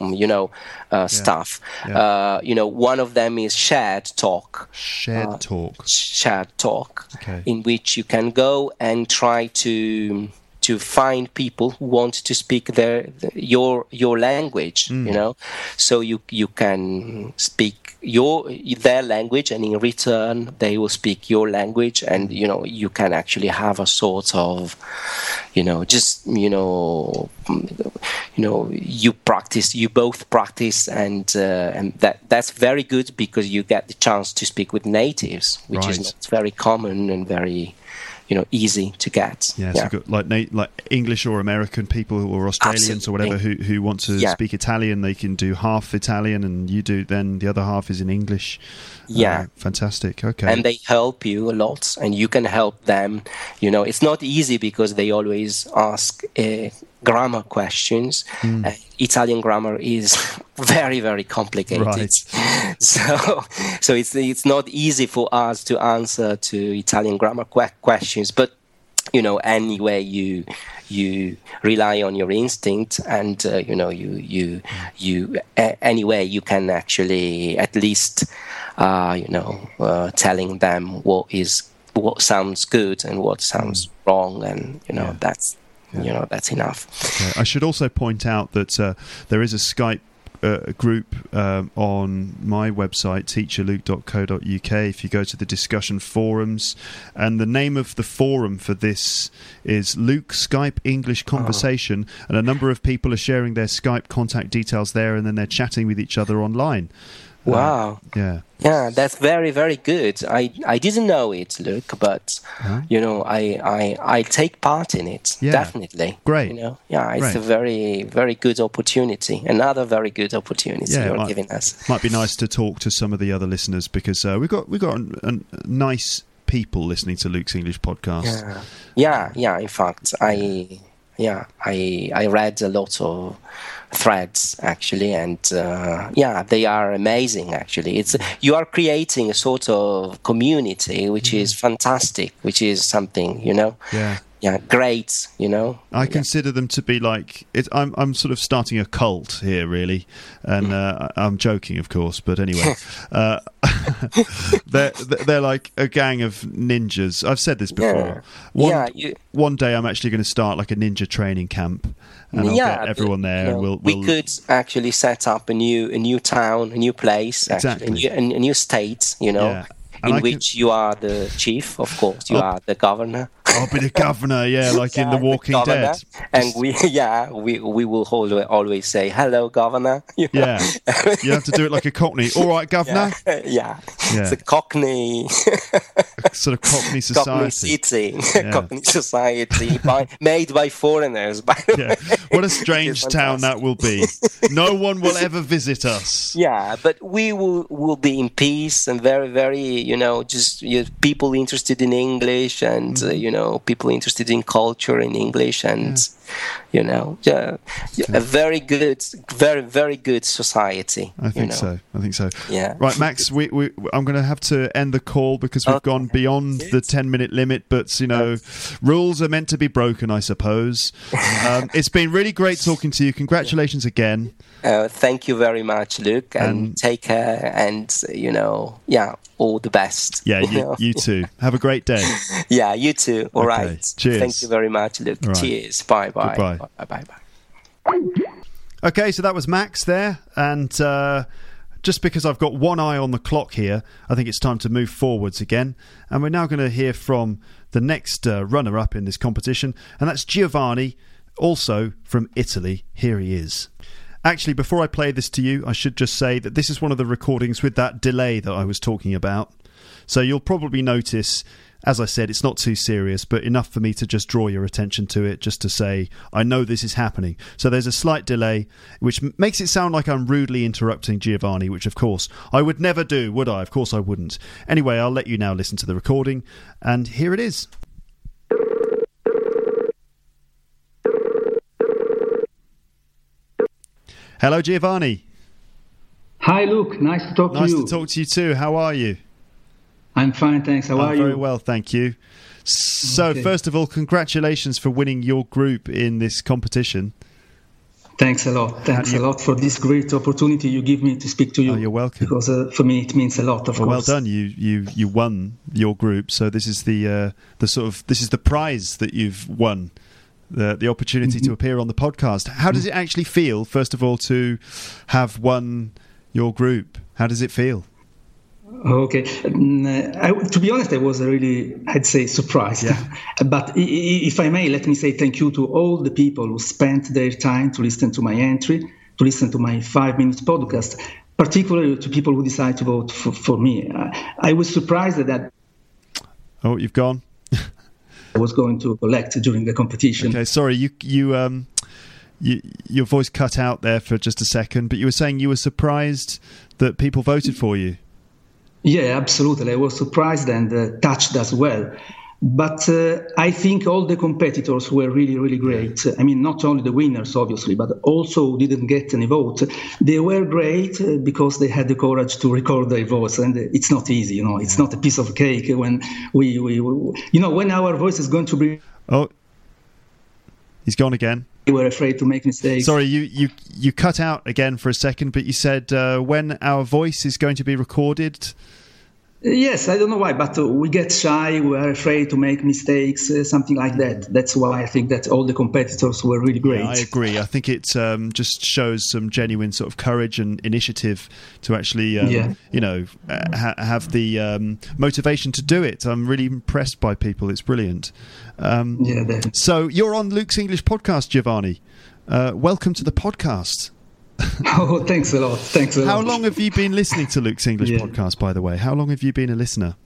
you know, uh, stuff.
Yeah.
Uh, you know, one of them is Shared Talk.
Shared talk.
Shared Talk,
Okay.
in which you can go and try to to find people who want to speak their your your language. You know, so you you can speak your their language, and in return they will speak your language, and you know you can actually have a sort of, you know, just you know, you know, you practice, you both practice, and uh, and that that's very good because you get the chance to speak with natives, which
Right.
is not very common and very, you know, easy to get.
Yeah, so got like like English or American people or Australians or whatever who who want to
Yeah.
speak Italian, they can do half Italian, and you do then the other half is in English.
Yeah.
Uh, fantastic. Okay,
and they help you a lot and you can help them you know it's not easy because they always ask uh, grammar questions
Hmm.
uh, italian grammar is <laughs> very very complicated
Right. <laughs>
so so it's it's not easy for us to answer to italian grammar que- questions but you know anyway you you rely on your instinct and uh, you know you you you a- anyway you can actually at least uh, you know uh, telling them what is what sounds good and what sounds wrong and you know
Yeah.
that's you know that's enough
Okay. I should also point out that uh, there is a Skype uh, group um, on my website, teacherluke.co.uk. If you go to the discussion forums, and the name of the forum for this is Luke Skype English Conversation, and a number of people are sharing their Skype contact details there, and then they're chatting with each other online. Uh,
wow
yeah.
Yeah, that's very very good. I I didn't know it, Luke, but
Huh?
you know I I I take part in it
Yeah.
definitely.
Great.
You know, yeah, it's
Great.
a very very good opportunity. Another very good opportunity
Yeah,
you're
might-
giving us.
Might be nice to talk to some of the other listeners because uh, we've got we've got an, an, nice people listening to Luke's English podcast.
Yeah, yeah, yeah. In fact, I yeah I I read a lot of threads actually, and uh, yeah, they are amazing. Actually, it's you are creating a sort of community which is fantastic, which is something you know.
Yeah.
Yeah, great. You know.
I consider them to be like it, I'm. I'm sort of starting a cult here, really, and uh, I'm joking, of course. But anyway, <laughs> uh, <laughs> they're they're like a gang of ninjas. I've said this before.
Yeah.
One,
Yeah, you-
one day I'm actually going to start like a ninja training camp, and I'll
yeah,
get everyone there.
you know,
and we'll,
we
we'll
could actually set up a new a new town, a new place, actually,
Exactly.
a, new, a new state. You know,
Yeah.
In
can-
which you are the chief, of course. You
Oh.
are the governor.
I'll be the governor. Yeah, <laughs> like in The Walking
governor.
Dead.
And we, <laughs> yeah, we we will always always say hello, governor. <laughs> You know?
Yeah, you have to do it like a Cockney. All right, governor.
yeah, yeah.
Yeah.
It's a Cockney,
Sort of Cockney
Cockney
society.
city,
Yeah.
Cockney society, by, made by foreigners. By the
Yeah. What a strange town that will be. No one will ever visit us.
Yeah, but we will will be in peace and very very you know just you know, people interested in English and
Mm-hmm.
uh, you know people interested in culture in English and you know yeah, a very good very very good society.
I
you
think
know.
so. I think so.
Yeah.
Right, Max. We, we I'm going to have to end the call because we've
Okay.
gone beyond the ten minute limit. But you know, rules are meant to be broken, I suppose. Um, <laughs> it's been really great talking to you. Congratulations again.
Uh, thank you very much, Luke, and
And-
take care and you know yeah all the best.
Yeah, you,
know? <laughs>
you too. Have a great day.
yeah, you too. All
Okay,
right.
cheers.
Thank you very much, Luke.
Right.
Cheers. Bye bye.
Goodbye.
Bye bye bye.
Okay, so that was Max there, and uh, just because I've got one eye on the clock here, I think it's time to move forwards again. And we're now going to hear from the next uh, runner up in this competition, and that's Giovanni, also from Italy. Here he is. Actually, before I play this to you, I should just say that this is one of the recordings with that delay that I was talking about. So you'll probably notice, as I said, it's not too serious, but enough for me to just draw your attention to it, just to say, I know this is happening. So there's a slight delay, which makes it sound like I'm rudely interrupting Giovanni, which of course I would never do, would I? Of course I wouldn't. Anyway, I'll let you now listen to the recording, and here it is. Hello, Giovanni.
Hi, Luke. Nice to talk
Nice
to you.
to talk to you too. How are you?
I'm fine, thanks. How
I'm
are
very
you?
well, thank you. So,
Okay.
first of all, congratulations for winning your group in this competition.
Thanks a lot. Thanks a lot for this great opportunity you give me to speak to you.
Oh, you're welcome.
Because uh, for me it means a lot, of
Well, well done. You you you won your group. So this is the uh, the sort of this is the prize that you've won. the the opportunity to appear on the podcast. How does it actually feel? First of all, to have won your group. How does it feel?
Okay, mm, I, to be honest, I was really, I'd say, surprised.
Yeah. <laughs>
but i- i- if I may, let me say thank you to all the people who spent their time to listen to my entry, to listen to my five minute podcast, particularly to people who decide to vote for, for me. I, I was surprised that
Oh, you've gone.
I was going to collect during the competition.
Okay, sorry, you you um you, your voice cut out there for just a second, but you were saying you were surprised that people voted for you.
Yeah, absolutely. I was surprised and uh, touched as well. But uh, I think all the competitors were really, really great. I mean, not only the winners, obviously, but also didn't get any vote. They were great uh, because they had the courage to record their voice, and it's not easy. You know, it's not a piece of cake when we, we, we you know, when our voice is going to be.
Oh, he's gone again.
We were afraid to make mistakes.
Sorry, you, you, you cut out again for a second, but you said uh, when our voice is going to be recorded.
Yes, I don't know why, but uh, we get shy. We are afraid to make mistakes, uh, something like that. That's why I think that all the competitors were really great.
Yeah, I agree. I think it um, just shows some genuine sort of courage and initiative to actually, um,
Yeah.
you know, ha- have the um, motivation to do it. I'm really impressed by people. It's brilliant. Um,
Yeah, definitely.
So you're on Luke's English podcast, Giovanni. Uh, welcome to the podcast. <laughs>
Oh, thanks a lot. Thanks a lot.
How long have you been listening to Luke's English
Yeah.
podcast, by the way? How long have you been a listener?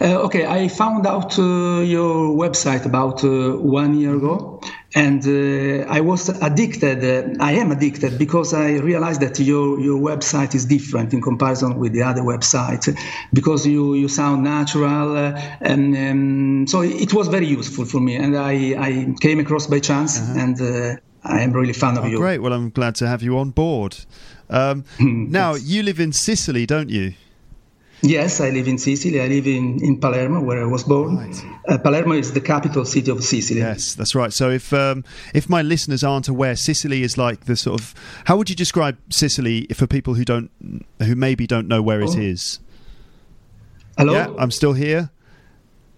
Uh, okay, I found out uh, your website about uh, one year ago, and uh, I was addicted. Uh, I am addicted because I realized that your your website is different in comparison with the other websites, because you you sound natural, uh, and um, so it was very useful for me. And I I came across by chance, and uh, I am really fan of
Oh,
you.
great. Well, I'm glad to have you on board. Um, <laughs> now, you live in Sicily, don't you?
Yes, I live in Sicily. I live in, in Palermo, where I was born.
Right.
Uh, Palermo is the capital city of Sicily.
Yes, that's right. So if um, if my listeners aren't aware, Sicily is like the sort of how would you describe Sicily for people who don't who maybe don't know where it
Oh.
is?
Hello?
Yeah, I'm still here.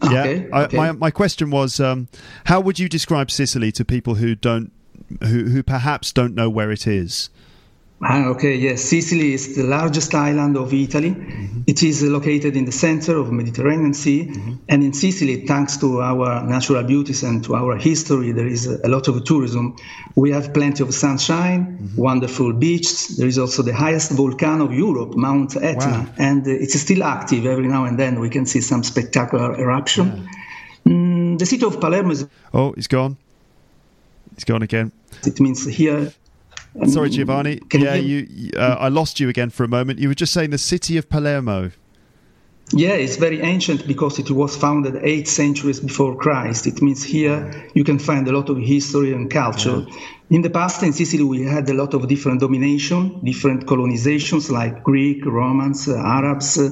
Okay,
yeah, I,
okay.
my my question was, um, how would you describe Sicily to people who don't who who perhaps don't know where it is?
Ah, okay, yes. Sicily is the largest island of Italy. It is located in the center of the Mediterranean Sea. And in Sicily, thanks to our natural beauties and to our history, there is a lot of tourism. We have plenty of sunshine, wonderful beaches. There is also the highest volcano of Europe, Mount Etna.
Wow.
And it's still active. Every now and then we can see some spectacular eruption. Mm, the city of Palermo is,
Oh, he's gone. He's gone again.
It means here.
Sorry, Giovanni. Yeah, you. you- Uh, I lost you again for a moment. You were just saying the city of Palermo.
Yeah, it's very ancient because it was founded eight centuries before Christ. It means here you can find a lot of history and culture. In the past, in Sicily, we had a lot of different domination, different colonizations like Greek, Romans, uh, Arabs, uh,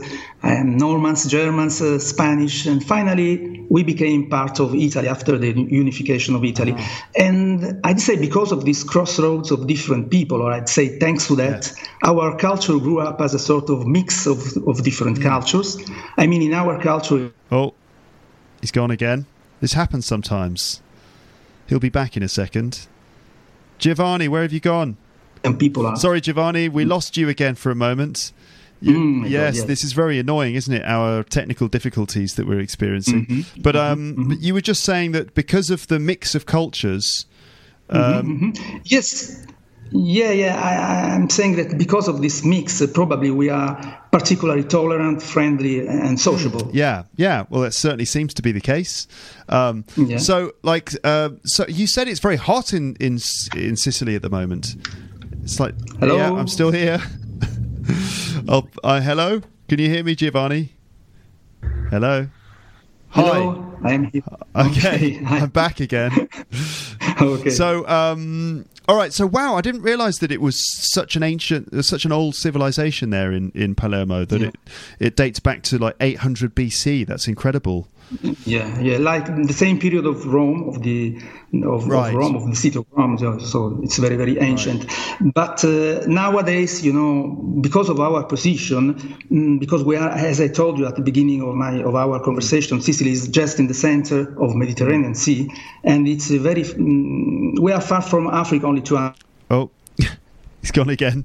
Normans, Germans, uh, Spanish, and finally we became part of Italy after the unification of Italy. And I'd say because of this crossroads of different people, or I'd say thanks to that, our culture grew up as a sort of mix of, of different cultures. I mean, in our culture,
Oh, he's gone again. This happens sometimes. He'll be back in a second. Giovanni, where have you gone?
and people are
Sorry, Giovanni, we lost you again for a moment. You-
Mm, my God,
yes,
yes.
this is very annoying, isn't it? Our technical difficulties that we're experiencing.
Mm-hmm.
But um, but you were just saying that because of the mix of cultures. Um,
Yes. Yeah, yeah. I, I'm saying that because of this mix, uh, probably we are particularly tolerant, friendly, and sociable.
Yeah, yeah. Well, that certainly seems to be the case. Um,
Yeah.
So, like, uh, so you said it's very hot in in in Sicily at the moment. It's like,
Hello?
yeah, I'm still here. <laughs> oh, uh, hello. Can you hear me, Giovanni? Hello. Hi.
Hello, I am here.
Okay,
Hi. <laughs>
I'm back again. <laughs>
okay.
So, um, All right. So wow, I didn't realize that it was such an ancient, uh, such an old civilization there in in Palermo. That
Yeah.
it it dates back to like 800 BC. That's incredible.
Yeah, yeah, like the same period of Rome, of the of,
Right.
of Rome, of the city of Rome. So, it's very, very ancient. But uh, nowadays, you know, because of our position, mm, because we are, as I told you at the beginning of my of our conversation, Sicily is just in the center of Mediterranean Sea, and it's a very mm, we are far from Africa, only two hours.
Oh, <laughs> he's gone again.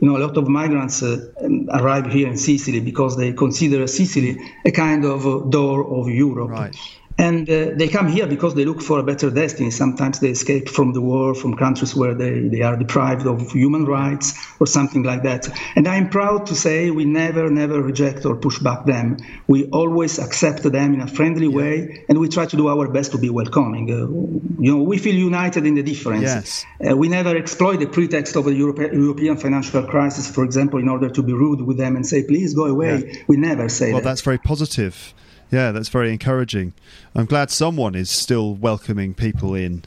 You know, a lot of migrants uh, arrive here in Sicily because they consider Sicily a kind of uh, door of Europe.
Right.
And uh, they come here because they look for a better destiny. Sometimes they escape from the war, from countries where they, they are deprived of human rights or something like that. And I'm proud to say we never, never reject or push back them. We always accept them in a friendly way and we try to do our best to be welcoming. Uh, you know, we feel united in the difference.
Yes.
Uh, we never exploit the pretext of the Europe- European financial crisis, for example, in order to be rude with them and say, please go away. We never say
Well,
that.
Well, that's very positive. Yeah, that's very encouraging. I'm glad someone is still welcoming people in.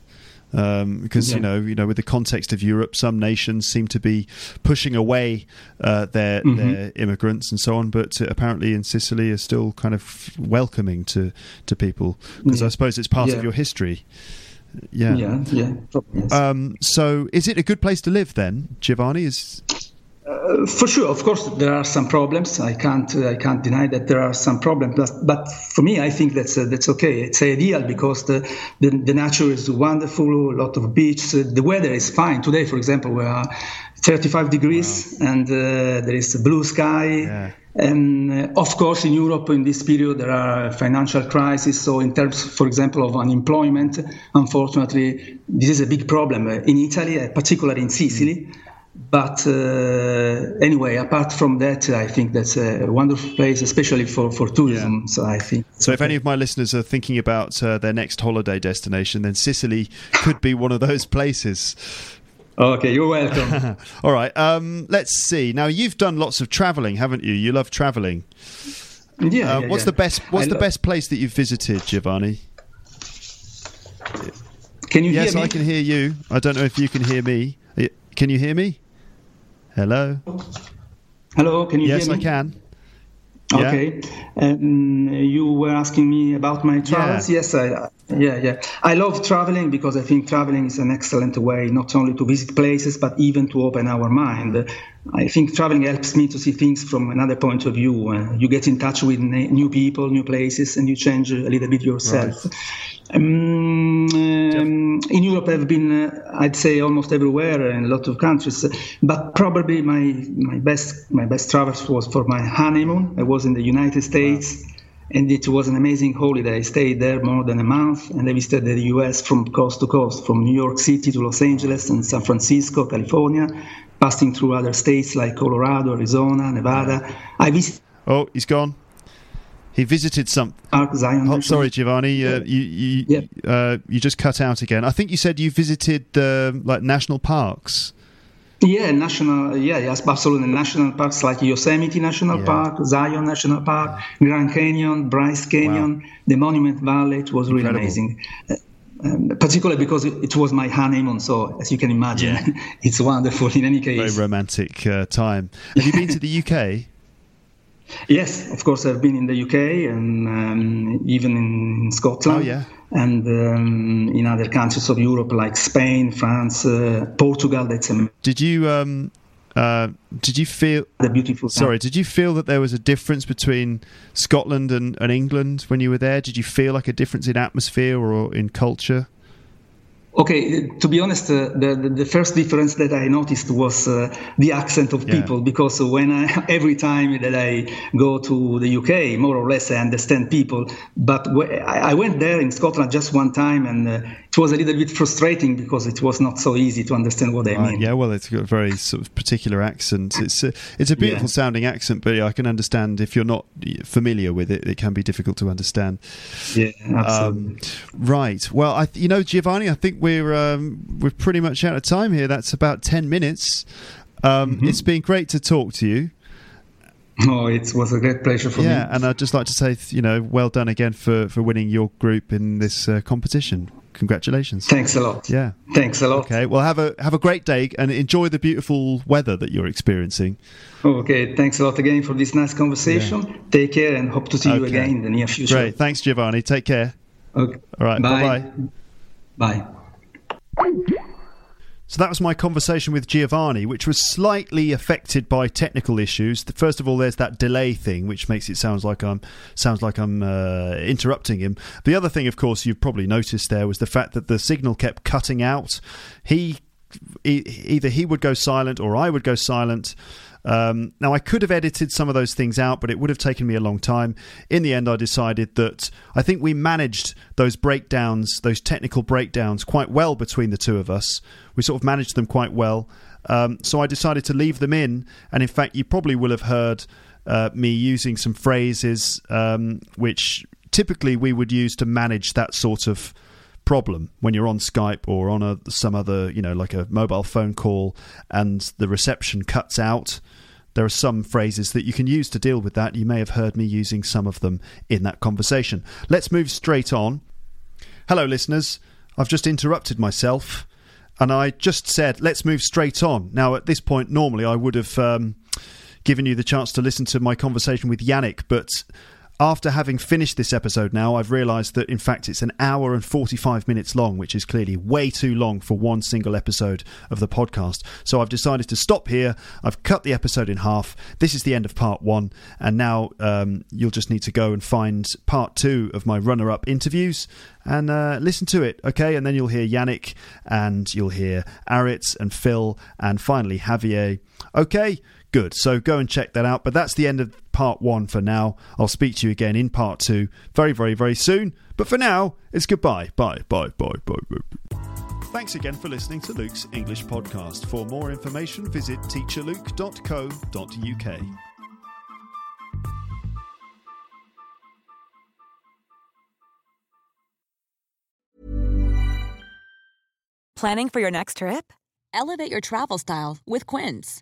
Um, because you know, you know, with the context of Europe, some nations seem to be pushing away uh, their
Mm-hmm.
their immigrants and so on, but uh, apparently in Sicily are still kind of welcoming to to people. Because I suppose it's part of your history. Yeah.
yeah, yeah.
Um, so, is it a good place to live then, Giovanni? Is
Uh, for sure, of course, there are some problems. I can't, I can't deny that there are some problems. But, but for me, I think that's uh, that's okay. It's ideal because the, the the nature is wonderful. A lot of beaches. Uh, the weather is fine. Today, for example, we are 35 degrees and uh, there is a blue sky.
Yeah.
And uh, of course, in Europe, in this period, there are financial crises. So, in terms, for example, of unemployment, unfortunately, this is a big problem in Italy, particularly in Sicily. But uh, anyway, apart from that, I think that's a wonderful place, especially for, for tourism. So I think.
So, if any of my listeners are thinking about uh, their next holiday destination, then Sicily could be one of those places.
Okay, you're welcome. <laughs>
All right. Um, let's see. Now, you've done lots of travelling, haven't you? You love travelling.
yeah,
Uh,
yeah,
what's
yeah.
the best? What's
I
the
lo-
best place that you've visited, Giovanni?
Can you
Yes,
hear me?
Yes, I can hear you. I don't know if you can hear me. Can you hear me? Hello.
Hello, can you
Yes,
hear me?
Yes, I can. Yeah.
Okay. Um, you were asking me about my travels.
Yeah.
Yes, I, yeah, yeah. I love traveling because I think traveling is an excellent way not only to visit places but even to open our mind. I think traveling helps me to see things from another point of view. Uh, you get in touch with na- new people, new places, and you change a little bit yourself. Um, um, in Europe, I've been, uh, I'd say, almost everywhere in a lot of countries. But probably my my best my best travels was for my honeymoon. I was in the United States, and it was an amazing holiday. I stayed there more than a month, and I visited the U.S. from coast to coast, from New York City to Los Angeles and San Francisco, California, passing through other states like Colorado, Arizona, Nevada. I visited
Oh, he's gone. He visited some.
Zion.
Oh, sorry, Giovanni. Uh, you you
Yeah.
uh, you just cut out again. I think you said you visited uh, like national parks.
Yeah, national. Yeah, yes, absolutely. National parks like Yosemite National
Yeah.
Park, Zion National Park, Grand Canyon, Bryce Canyon, the Monument Valley. It was really amazing. Uh, um, particularly because it, it was my honeymoon, so as you can imagine, <laughs> it's wonderful. In any case, Very
romantic uh, time. Have you been to the UK? <laughs>
yes, of course, I've been in the UK and um, even in Scotland.
Oh, yeah.
And um, in other countries of Europe like Spain, France, uh, Portugal. That's a
Did you um uh did you feel
the beautiful.
sorry, did you feel that there was a difference between Scotland and, and England when you were there? Did you feel like a difference in atmosphere or in culture?
Okay, to be honest, uh, the, the the first difference that I noticed was uh, the accent of
Yeah.
people because when I, <laughs> every time that I go to the UK, more or less I understand people. But wh- I went there in Scotland just one time, and uh, it was a little bit frustrating because it was not so easy to understand what I
Right,
mean.
yeah, well, it's got a very sort of particular accent. It's a, it's a beautiful
Yeah.
sounding accent, but yeah, I can understand if you're not familiar with it, it can be difficult to understand.
Yeah, absolutely.
Um, right. Well, I, you know, Giovanni, I think we're um, we're pretty much out of time here. That's about ten minutes. Um,
Mm-hmm.
It's been great to talk to you.
oh, it was a great pleasure for
yeah,
me.
Yeah, and I'd just like to say, you know, well done again for for winning your group in this uh, competition. Congratulations.
Thanks a lot.
Yeah.
Thanks a lot.
Okay. Well, have a have a great day and enjoy the beautiful weather that you're experiencing.
Okay. Thanks a lot again for this nice conversation. Take care and hope to see you again in the near future.
Great. Thanks, Giovanni. Take care.
Okay.
All right. Bye-bye.
Bye.
So that was my conversation with Giovanni, which was slightly affected by technical issues. First of all, there's that delay thing, which makes it sounds like I'm sounds like I'm uh, interrupting him. The other thing, of course, you've probably noticed there was the fact that the signal kept cutting out. He e- either he would go silent or I would go silent. Um, now, I could have edited some of those things out, but it would have taken me a long time. In the end, I decided that I think we managed those breakdowns, those technical breakdowns, quite well between the two of us. We sort of managed them quite well. Um, so I decided to leave them in. And in fact, you probably will have heard uh, me using some phrases um, which typically we would use to manage that sort of problem when you're on Skype or on a some other you know like a mobile phone call and the reception cuts out there are some phrases that you can use to deal with that. You may have heard me using some of them in that conversation. Let's move straight on. Hello listeners. I've just interrupted myself and i just said let's move straight on. Now at this point normally i would have um, given you the chance to listen to my conversation with yannick but after having finished this episode now, I've realised that in fact it's an hour and 45 minutes long, which is clearly way too long for one single episode of the podcast. So I've decided to stop here. I've cut the episode in half. This is the end of part one. And now um, you'll just need to go and find part two of my runner up interviews and uh, listen to it, okay? And then you'll hear Yannick and you'll hear Aritz and Phil and finally Javier. Okay, good. So go and check that out. But that's the end of part one for now. I'll speak to you again in part two very, very, very soon. But for now, it's goodbye. Bye, bye, bye, bye, bye. Thanks again for listening to Luke's English podcast. For more information, visit teacherluke.co.uk.
Planning for your next trip? Elevate your travel style with Quince.